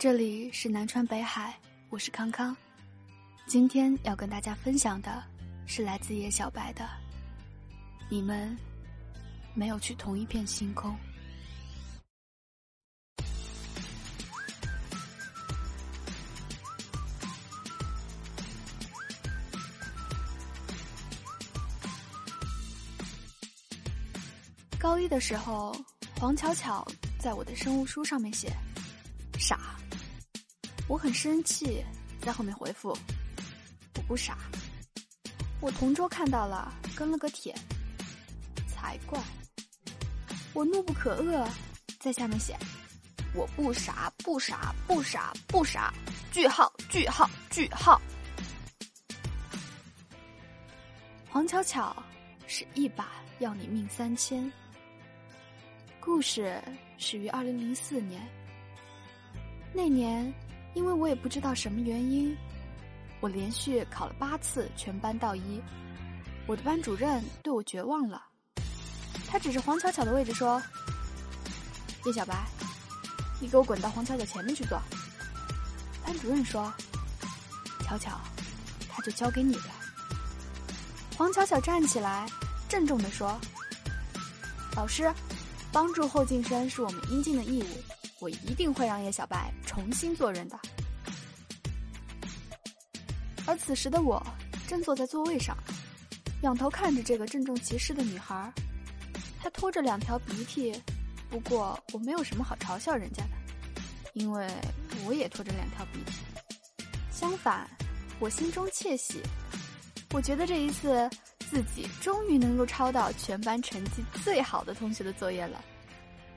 这里是南川北海，我是康康。今天要跟大家分享的是来自叶小白的。你们没有去同一片星空。高一的时候，黄巧巧在我的生物书上面写“傻”，我很生气，在后面回复“我不傻”。我同桌看到了，跟了个帖，才怪！我怒不可遏，在下面写“我不傻，不傻，不傻，不傻”，句号，句号，句号。黄巧巧是一把要你命三千。故事始于二零零四年。那年，因为我也不知道什么原因，我连续考了八次全班倒一。我的班主任对我绝望了，他指着黄巧巧的位置说：“叶小白，你给我滚到黄巧巧前面去坐。”班主任说：“巧巧，他就交给你了。”黄巧巧站起来，郑重地说：“老师。”帮助后进生是我们应尽的义务，我一定会让叶小白重新做人的。而此时的我正坐在座位上，仰头看着这个郑重其事的女孩，她拖着两条鼻涕。不过我没有什么好嘲笑人家的，因为我也拖着两条鼻涕。相反，我心中窃喜，我觉得这一次。自己终于能够抄到全班成绩最好的同学的作业了，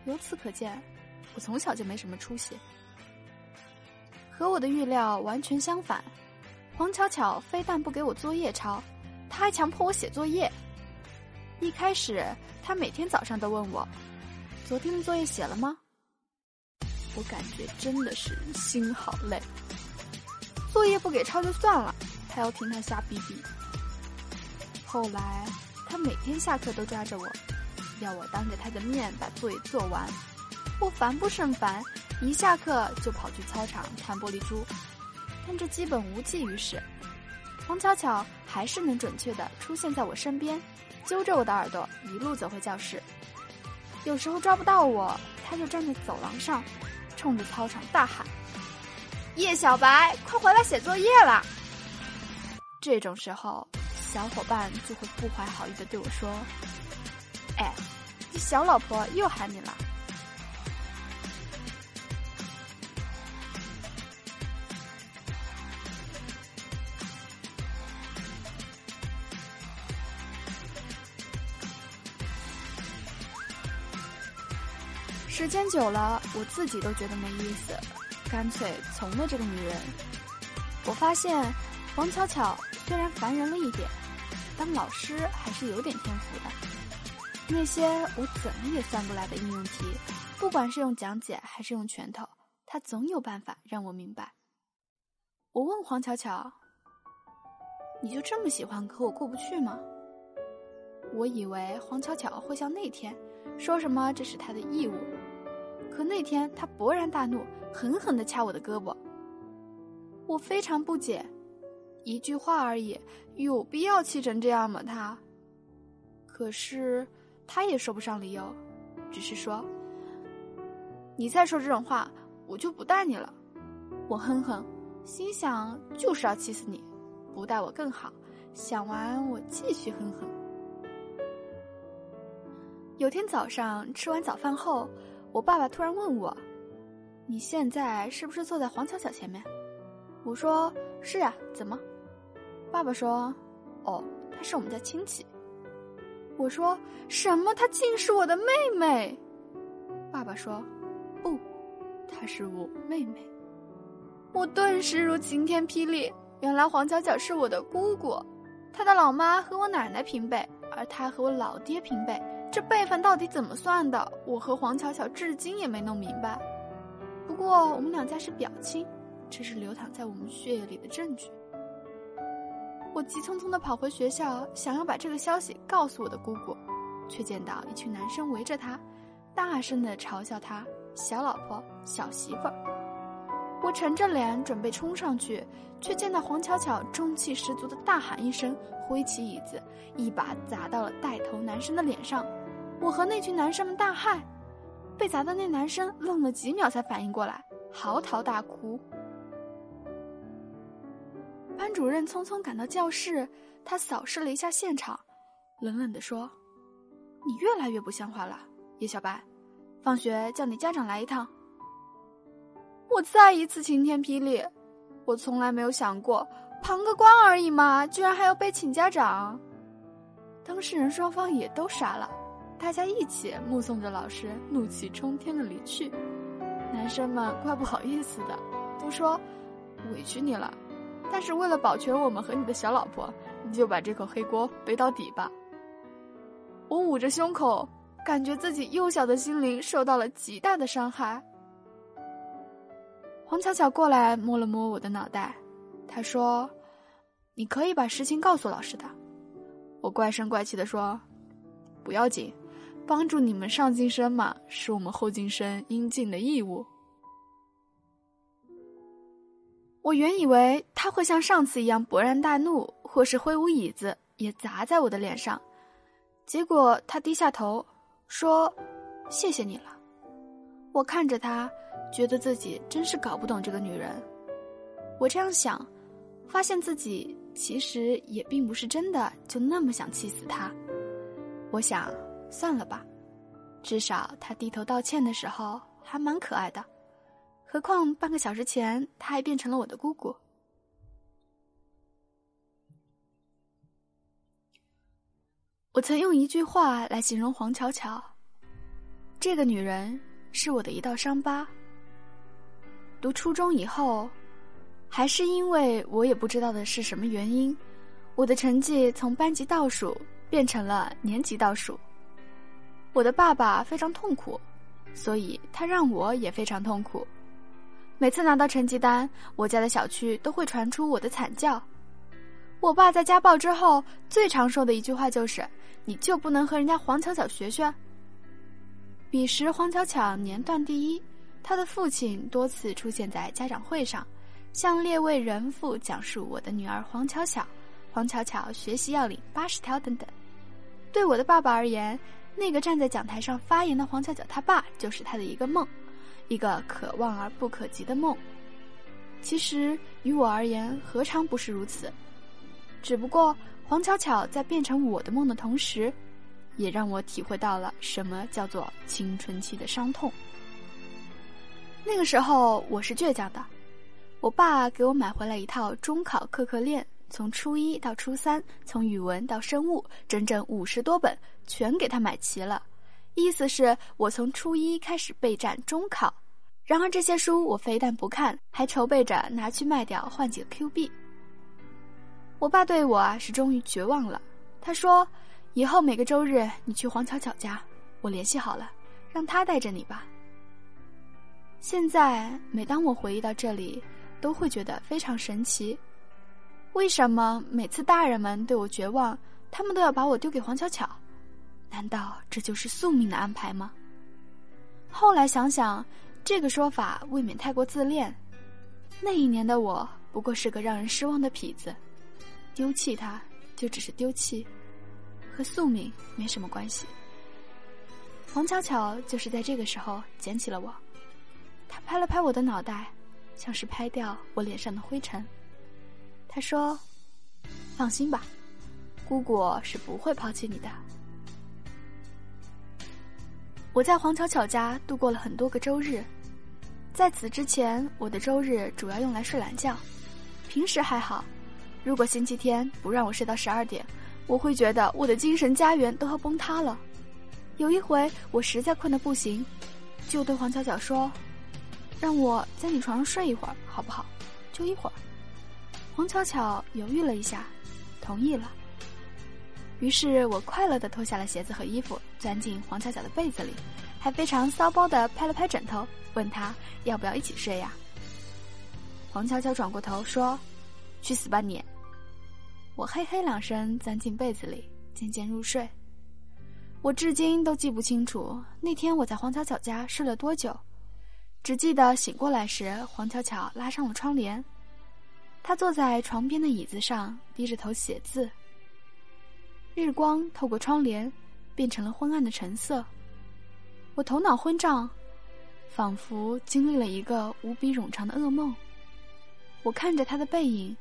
由此可见，我从小就没什么出息。和我的预料完全相反，黄巧巧非但不给我作业抄，她还强迫我写作业。一开始，她每天早上都问我：“昨天的作业写了吗？”我感觉真的是心好累。作业不给抄就算了，还要听她瞎逼逼。后来，他每天下课都抓着我，要我当着他的面把作业做完。我烦不胜烦，一下课就跑去操场弹玻璃珠，但这基本无济于事。黄巧巧还是能准确的出现在我身边，揪着我的耳朵一路走回教室。有时候抓不到我，他就站在走廊上，冲着操场大喊：“叶小白，快回来写作业啦！”这种时候。小伙伴就会不怀好意的对我说：“哎，你小老婆又喊你了。”时间久了，我自己都觉得没意思，干脆从了这个女人。我发现王巧巧虽然烦人了一点。当老师还是有点天赋的。那些我怎么也算不来的应用题，不管是用讲解还是用拳头，她总有办法让我明白。我问黄巧巧：“你就这么喜欢和我过不去吗？”我以为黄巧巧会像那天，说什么这是她的义务，可那天他勃然大怒，狠狠地掐我的胳膊。我非常不解。一句话而已，有必要气成这样吗？他，可是他也说不上理由，只是说：“你再说这种话，我就不带你了。”我哼哼，心想就是要气死你，不带我更好。想完，我继续哼哼。有天早上吃完早饭后，我爸爸突然问我：“你现在是不是坐在黄巧巧前面？”我说：“是呀，怎么？”爸爸说：“哦，她是我们家亲戚。”我说：“什么？她竟是我的妹妹？”爸爸说：“不，她是我妹妹。”我顿时如晴天霹雳，原来黄巧巧是我的姑姑，她的老妈和我奶奶平辈，而她和我老爹平辈，这辈分到底怎么算的？我和黄巧巧至今也没弄明白。不过我们两家是表亲，这是流淌在我们血液里的证据。我急匆匆地跑回学校，想要把这个消息告诉我的姑姑，却见到一群男生围着她，大声地嘲笑她“小老婆”“小媳妇儿”。我沉着脸准备冲上去，却见到黄巧巧中气十足的大喊一声，挥起椅子，一把砸到了带头男生的脸上。我和那群男生们大骇，被砸的那男生愣了几秒才反应过来，嚎啕大哭。班主任匆匆赶到教室，他扫视了一下现场，冷冷地说：“你越来越不像话了，叶小白，放学叫你家长来一趟。”我再一次晴天霹雳，我从来没有想过，旁个光而已嘛，居然还要被请家长。当事人双方也都傻了，大家一起目送着老师怒气冲天的离去。男生们怪不好意思的，都说委屈你了。但是为了保全我们和你的小老婆，你就把这口黑锅背到底吧。我捂着胸口，感觉自己幼小的心灵受到了极大的伤害。黄巧巧过来摸了摸我的脑袋，她说：“你可以把事情告诉老师的。”我怪声怪气的说：“不要紧，帮助你们上进生嘛，是我们后进生应尽的义务。”我原以为他会像上次一样勃然大怒，或是挥舞椅子也砸在我的脸上，结果他低下头说：“谢谢你了。”我看着他，觉得自己真是搞不懂这个女人。我这样想，发现自己其实也并不是真的就那么想气死他。我想，算了吧，至少他低头道歉的时候还蛮可爱的。何况半个小时前，她还变成了我的姑姑。我曾用一句话来形容黄巧巧，这个女人是我的一道伤疤。读初中以后，还是因为我也不知道的是什么原因，我的成绩从班级倒数变成了年级倒数。我的爸爸非常痛苦，所以他让我也非常痛苦。每次拿到成绩单，我家的小区都会传出我的惨叫。我爸在家暴之后，最常说的一句话就是：“你就不能和人家黄巧巧学学？”彼时黄巧巧年段第一，她的父亲多次出现在家长会上，向列位人父讲述我的女儿黄巧巧，黄巧巧学习要领八十条等等。对我的爸爸而言，那个站在讲台上发言的黄巧巧，他爸就是他的一个梦。一个可望而不可及的梦，其实于我而言，何尝不是如此？只不过黄巧巧在变成我的梦的同时，也让我体会到了什么叫做青春期的伤痛。那个时候我是倔强的，我爸给我买回来一套中考课课练，从初一到初三，从语文到生物，整整五十多本，全给他买齐了。意思是我从初一开始备战中考，然而这些书我非但不看，还筹备着拿去卖掉换几个 Q 币。我爸对我啊是终于绝望了，他说：“以后每个周日你去黄巧巧家，我联系好了，让他带着你吧。”现在每当我回忆到这里，都会觉得非常神奇，为什么每次大人们对我绝望，他们都要把我丢给黄巧巧？难道这就是宿命的安排吗？后来想想，这个说法未免太过自恋。那一年的我不过是个让人失望的痞子，丢弃他就只是丢弃，和宿命没什么关系。黄巧巧就是在这个时候捡起了我，她拍了拍我的脑袋，像是拍掉我脸上的灰尘。他说：“放心吧，姑姑是不会抛弃你的。”我在黄巧巧家度过了很多个周日，在此之前，我的周日主要用来睡懒觉。平时还好，如果星期天不让我睡到十二点，我会觉得我的精神家园都要崩塌了。有一回，我实在困得不行，就对黄巧巧说：“让我在你床上睡一会儿，好不好？就一会儿。”黄巧巧犹豫了一下，同意了。于是我快乐的脱下了鞋子和衣服，钻进黄巧巧的被子里，还非常骚包的拍了拍枕头，问她要不要一起睡呀？黄巧巧转过头说：“去死吧你！”我嘿嘿两声，钻进被子里，渐渐入睡。我至今都记不清楚那天我在黄巧巧家睡了多久，只记得醒过来时，黄巧巧拉上了窗帘。他坐在床边的椅子上，低着头写字。日光透过窗帘，变成了昏暗的橙色。我头脑昏胀，仿佛经历了一个无比冗长的噩梦。我看着他的背影，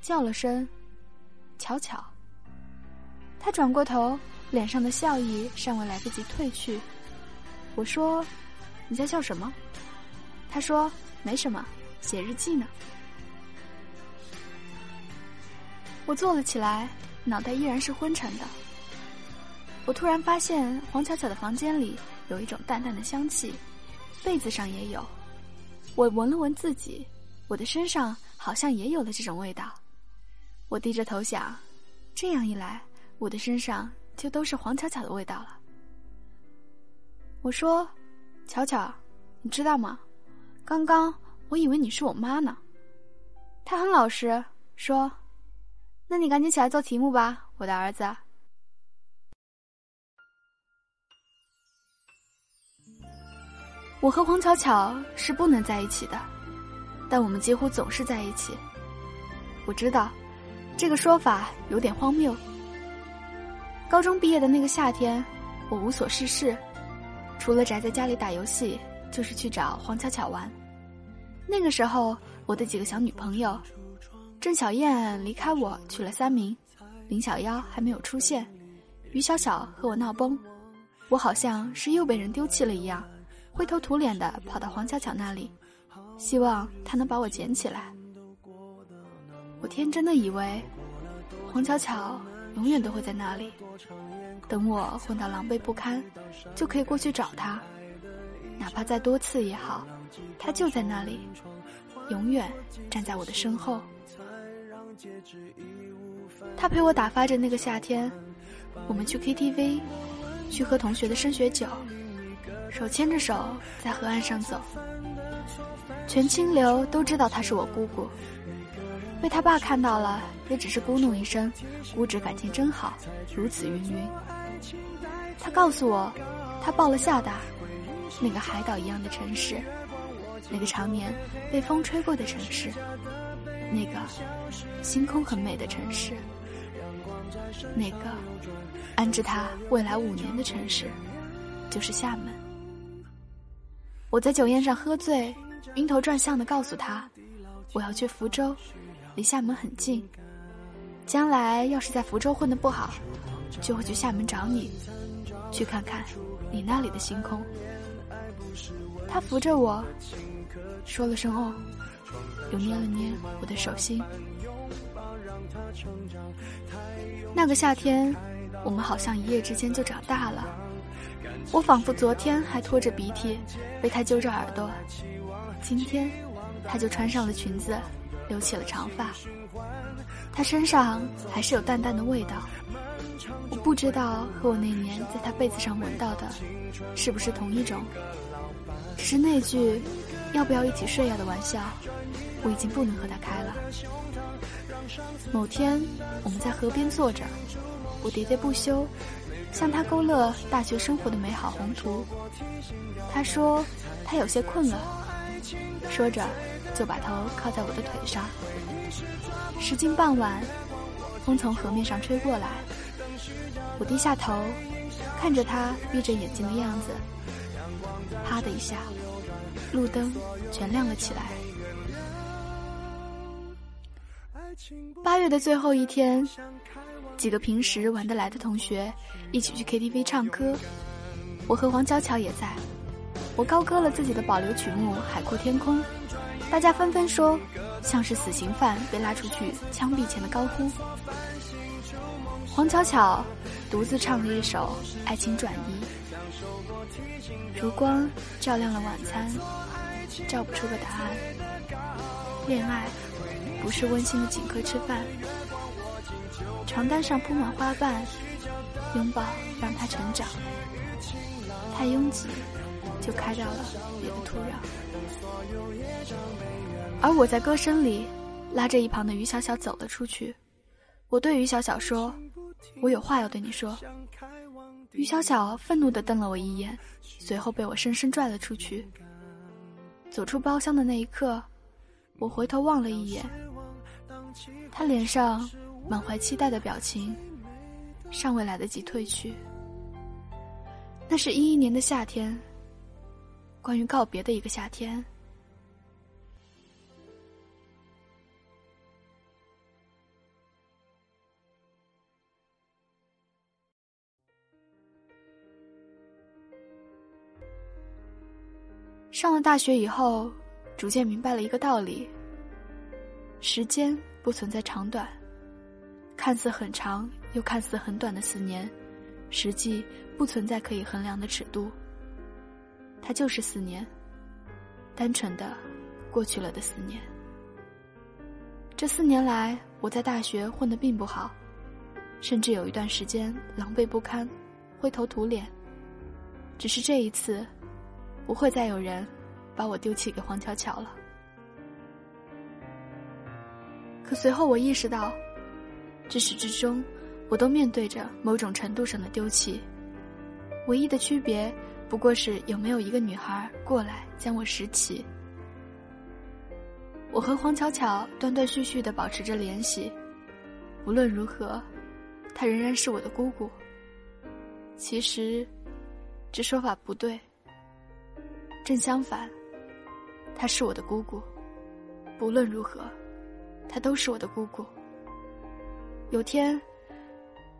叫了声“巧巧”。他转过头，脸上的笑意尚未来不及褪去。我说：“你在笑什么？”他说：“没什么，写日记呢。”我坐了起来，脑袋依然是昏沉的。我突然发现黄巧巧的房间里有一种淡淡的香气，被子上也有。我闻了闻自己，我的身上好像也有了这种味道。我低着头想，这样一来，我的身上就都是黄巧巧的味道了。我说：“巧巧，你知道吗？刚刚我以为你是我妈呢。”她很老实说：“那你赶紧起来做题目吧，我的儿子。”我和黄巧巧是不能在一起的，但我们几乎总是在一起。我知道，这个说法有点荒谬。高中毕业的那个夏天，我无所事事。除了宅在家里打游戏，就是去找黄巧巧玩。那个时候，我的几个小女朋友，郑小燕离开我去了三明，林小妖还没有出现，于小小和我闹崩，我好像是又被人丢弃了一样，灰头土脸的跑到黄巧巧那里，希望她能把我捡起来。我天真的以为，黄巧巧永远都会在那里。等我混到狼狈不堪，就可以过去找她，哪怕再多次也好，她就在那里，永远站在我的身后。他陪我打发着那个夏天，我们去 KTV，去喝同学的升学酒，手牵着手在河岸上走，全清流都知道他是我姑姑，被他爸看到了，也只是咕哝一声：“姑侄感情真好。”如此云云。他告诉我，他报了厦大，那个海岛一样的城市，那个常年被风吹过的城市，那个星空很美的城市，那个安置他未来五年的城市，就是厦门。我在酒宴上喝醉，晕头转向的告诉他，我要去福州，离厦门很近，将来要是在福州混得不好。就会去厦门找你，去看看你那里的星空。他扶着我，说了声“哦”，又捏了捏我的手心。那个夏天，我们好像一夜之间就长大了。我仿佛昨天还拖着鼻涕被他揪着耳朵，今天他就穿上了裙子，留起了长发。他身上还是有淡淡的味道。我不知道和我那年在他被子上闻到的，是不是同一种。只是那句“要不要一起睡呀”的玩笑，我已经不能和他开了。某天我们在河边坐着，我喋喋不休，向他勾勒大学生活的美好宏图。他说他有些困了，说着就把头靠在我的腿上。时近傍晚，风从河面上吹过来。我低下头，看着他闭着眼睛的样子。啪的一下，路灯全亮了起来。八月的最后一天，几个平时玩得来的同学一起去 KTV 唱歌，我和黄巧巧也在。我高歌了自己的保留曲目《海阔天空》，大家纷纷说，像是死刑犯被拉出去枪毙前的高呼。黄巧巧独自唱了一首《爱情转移》，烛光照亮了晚餐，照不出个答案。恋爱不是温馨的请客吃饭，床单上铺满花瓣，拥抱让它成长。太拥挤，就开掉了别的土壤。而我在歌声里拉着一旁的于小小走了出去。我对于小小说。我有话要对你说。于小小愤怒地瞪了我一眼，随后被我深深拽了出去。走出包厢的那一刻，我回头望了一眼，他脸上满怀期待的表情，尚未来得及褪去。那是一一年的夏天，关于告别的一个夏天。上了大学以后，逐渐明白了一个道理：时间不存在长短，看似很长又看似很短的四年，实际不存在可以衡量的尺度。它就是四年，单纯的过去了的四年。这四年来，我在大学混得并不好，甚至有一段时间狼狈不堪，灰头土脸。只是这一次。不会再有人把我丢弃给黄巧巧了。可随后我意识到，至始至终，我都面对着某种程度上的丢弃。唯一的区别，不过是有没有一个女孩过来将我拾起。我和黄巧巧断断续续的保持着联系，无论如何，她仍然是我的姑姑。其实，这说法不对。正相反，她是我的姑姑，不论如何，她都是我的姑姑。有天，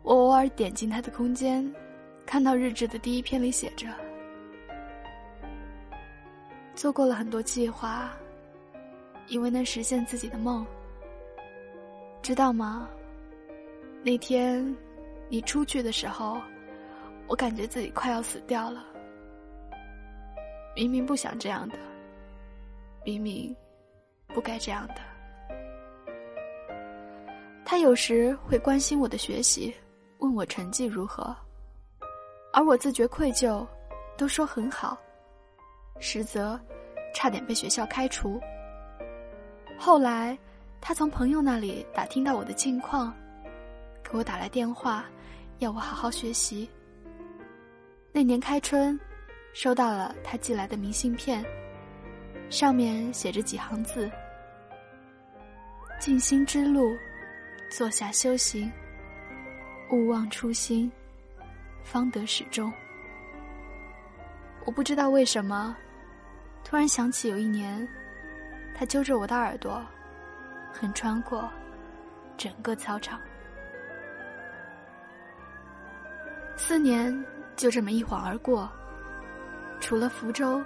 我偶尔点进她的空间，看到日志的第一篇里写着：“做过了很多计划，因为能实现自己的梦。知道吗？那天你出去的时候，我感觉自己快要死掉了。”明明不想这样的，明明不该这样的。他有时会关心我的学习，问我成绩如何，而我自觉愧疚，都说很好，实则差点被学校开除。后来，他从朋友那里打听到我的近况，给我打来电话，要我好好学习。那年开春。收到了他寄来的明信片，上面写着几行字：“静心之路，坐下修行，勿忘初心，方得始终。”我不知道为什么，突然想起有一年，他揪着我的耳朵，横穿过整个操场。四年就这么一晃而过。除了福州，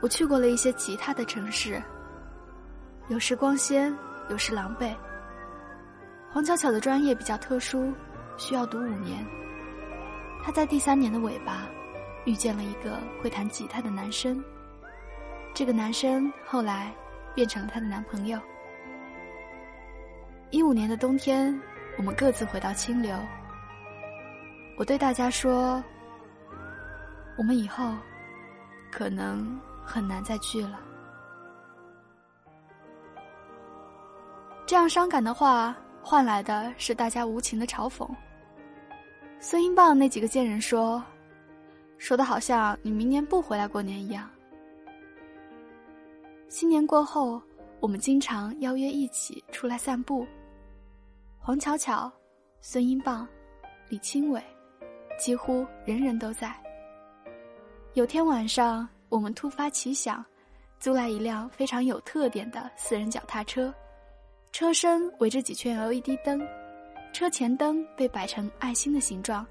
我去过了一些其他的城市。有时光鲜，有时狼狈。黄巧巧的专业比较特殊，需要读五年。她在第三年的尾巴，遇见了一个会弹吉他的男生。这个男生后来变成了她的男朋友。一五年的冬天，我们各自回到清流。我对大家说：“我们以后。”可能很难再聚了。这样伤感的话，换来的是大家无情的嘲讽。孙英棒那几个贱人说：“说的好像你明年不回来过年一样。”新年过后，我们经常邀约一起出来散步。黄巧巧、孙英棒、李清伟，几乎人人都在。有天晚上，我们突发奇想，租来一辆非常有特点的私人脚踏车，车身围着几圈 LED 灯，车前灯被摆成爱心的形状，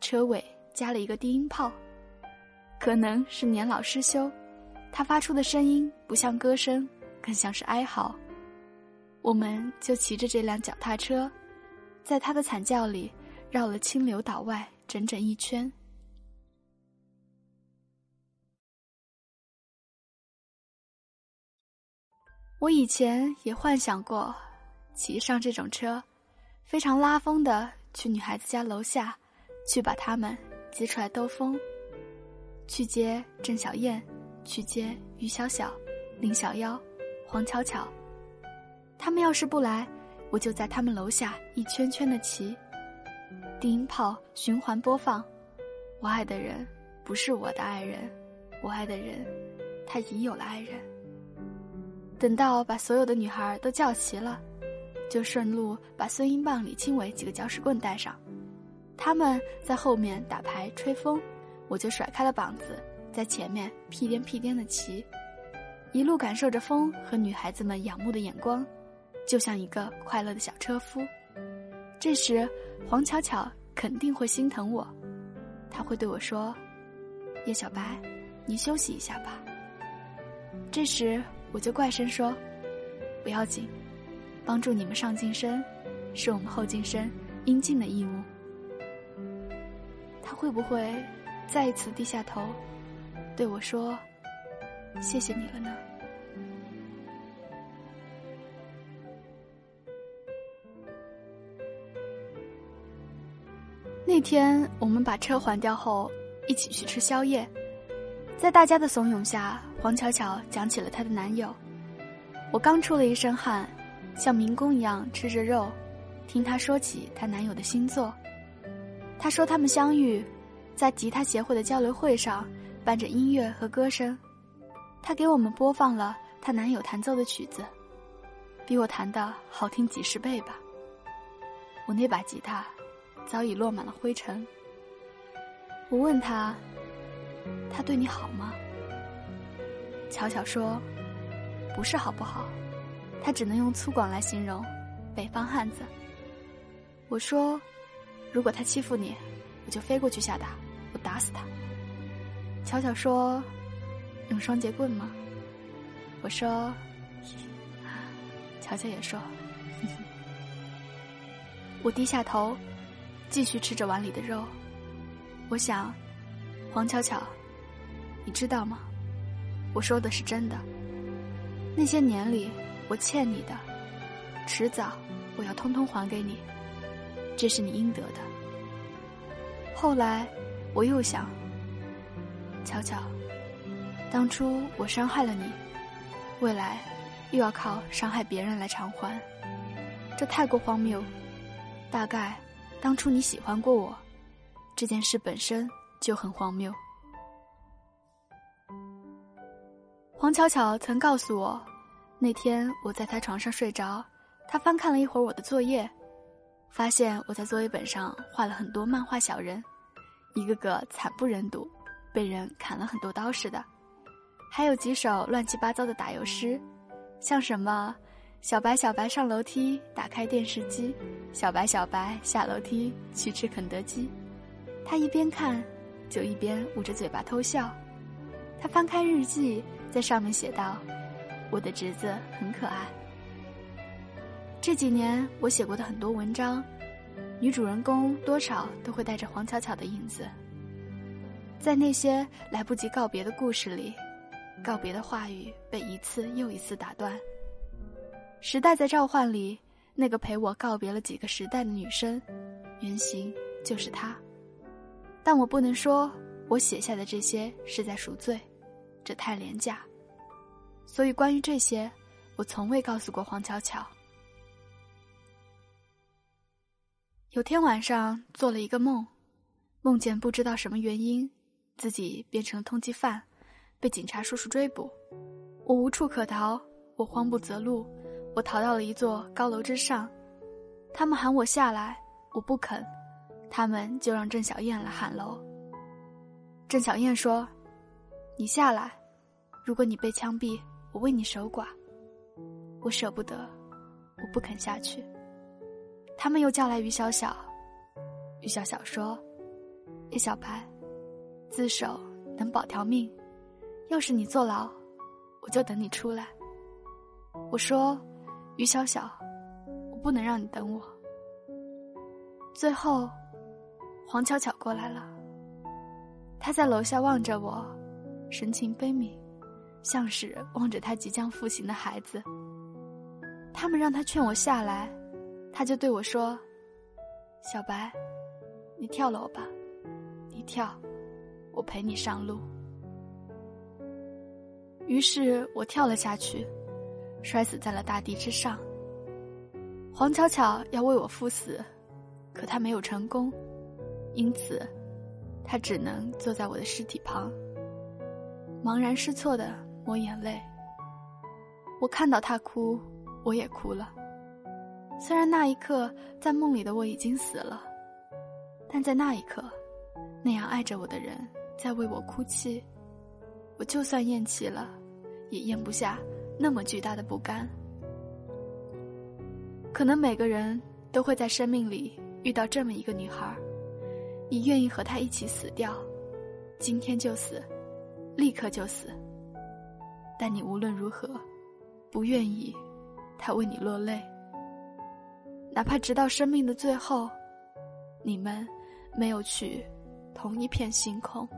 车尾加了一个低音炮，可能是年老失修，它发出的声音不像歌声，更像是哀嚎。我们就骑着这辆脚踏车，在它的惨叫里绕了清流岛外整整一圈。我以前也幻想过，骑上这种车，非常拉风的去女孩子家楼下，去把她们接出来兜风，去接郑小燕，去接于小小、林小妖、黄巧巧。他们要是不来，我就在他们楼下一圈圈的骑，低音炮循环播放。我爱的人不是我的爱人，我爱的人，他已有了爱人。等到把所有的女孩都叫齐了，就顺路把孙英棒、李青伟几个搅屎棍带上，他们在后面打牌吹风，我就甩开了膀子，在前面屁颠屁颠的骑，一路感受着风和女孩子们仰慕的眼光，就像一个快乐的小车夫。这时，黄巧巧肯定会心疼我，她会对我说：“叶小白，你休息一下吧。”这时。我就怪声说：“不要紧，帮助你们上晋升，是我们后晋生应尽的义务。”他会不会再一次低下头，对我说：“谢谢你了呢？”那天我们把车还掉后，一起去吃宵夜。在大家的怂恿下，黄巧巧讲起了她的男友。我刚出了一身汗，像民工一样吃着肉，听她说起她男友的星座。她说他们相遇，在吉他协会的交流会上，伴着音乐和歌声。她给我们播放了她男友弹奏的曲子，比我弹的好听几十倍吧。我那把吉他早已落满了灰尘。我问她。他对你好吗？巧巧说：“不是好不好，他只能用粗犷来形容，北方汉子。”我说：“如果他欺负你，我就飞过去下打，我打死他。”巧巧说：“用双节棍吗？”我说：“巧巧也说。”我低下头，继续吃着碗里的肉。我想。黄巧巧，你知道吗？我说的是真的。那些年里，我欠你的，迟早我要通通还给你，这是你应得的。后来，我又想，巧巧，当初我伤害了你，未来又要靠伤害别人来偿还，这太过荒谬。大概，当初你喜欢过我，这件事本身。就很荒谬。黄巧巧曾告诉我，那天我在她床上睡着，她翻看了一会儿我的作业，发现我在作业本上画了很多漫画小人，一个个惨不忍睹，被人砍了很多刀似的，还有几首乱七八糟的打油诗，像什么“小白小白上楼梯，打开电视机；小白小白下楼梯，去吃肯德基。”他一边看。就一边捂着嘴巴偷笑，他翻开日记，在上面写道：“我的侄子很可爱。”这几年我写过的很多文章，女主人公多少都会带着黄巧巧的影子。在那些来不及告别的故事里，告别的话语被一次又一次打断。时代在召唤里，那个陪我告别了几个时代的女生，原型就是她。但我不能说，我写下的这些是在赎罪，这太廉价。所以关于这些，我从未告诉过黄巧巧。有天晚上做了一个梦，梦见不知道什么原因，自己变成了通缉犯，被警察叔叔追捕。我无处可逃，我慌不择路，我逃到了一座高楼之上，他们喊我下来，我不肯。他们就让郑小燕来喊楼。郑小燕说：“你下来，如果你被枪毙，我为你守寡。”我舍不得，我不肯下去。他们又叫来于小小，于小小说：“叶小白，自首能保条命，要是你坐牢，我就等你出来。”我说：“于小小，我不能让你等我。”最后。黄巧巧过来了，她在楼下望着我，神情悲悯，像是望着他即将复刑的孩子。他们让他劝我下来，他就对我说：“小白，你跳楼吧，你跳，我陪你上路。”于是我跳了下去，摔死在了大地之上。黄巧巧要为我赴死，可她没有成功。因此，他只能坐在我的尸体旁，茫然失措的抹眼泪。我看到他哭，我也哭了。虽然那一刻在梦里的我已经死了，但在那一刻，那样爱着我的人在为我哭泣，我就算咽气了，也咽不下那么巨大的不甘。可能每个人都会在生命里遇到这么一个女孩，你愿意和她一起死掉，今天就死，立刻就死。但你无论如何，不愿意他为你落泪。哪怕直到生命的最后，你们没有去同一片星空。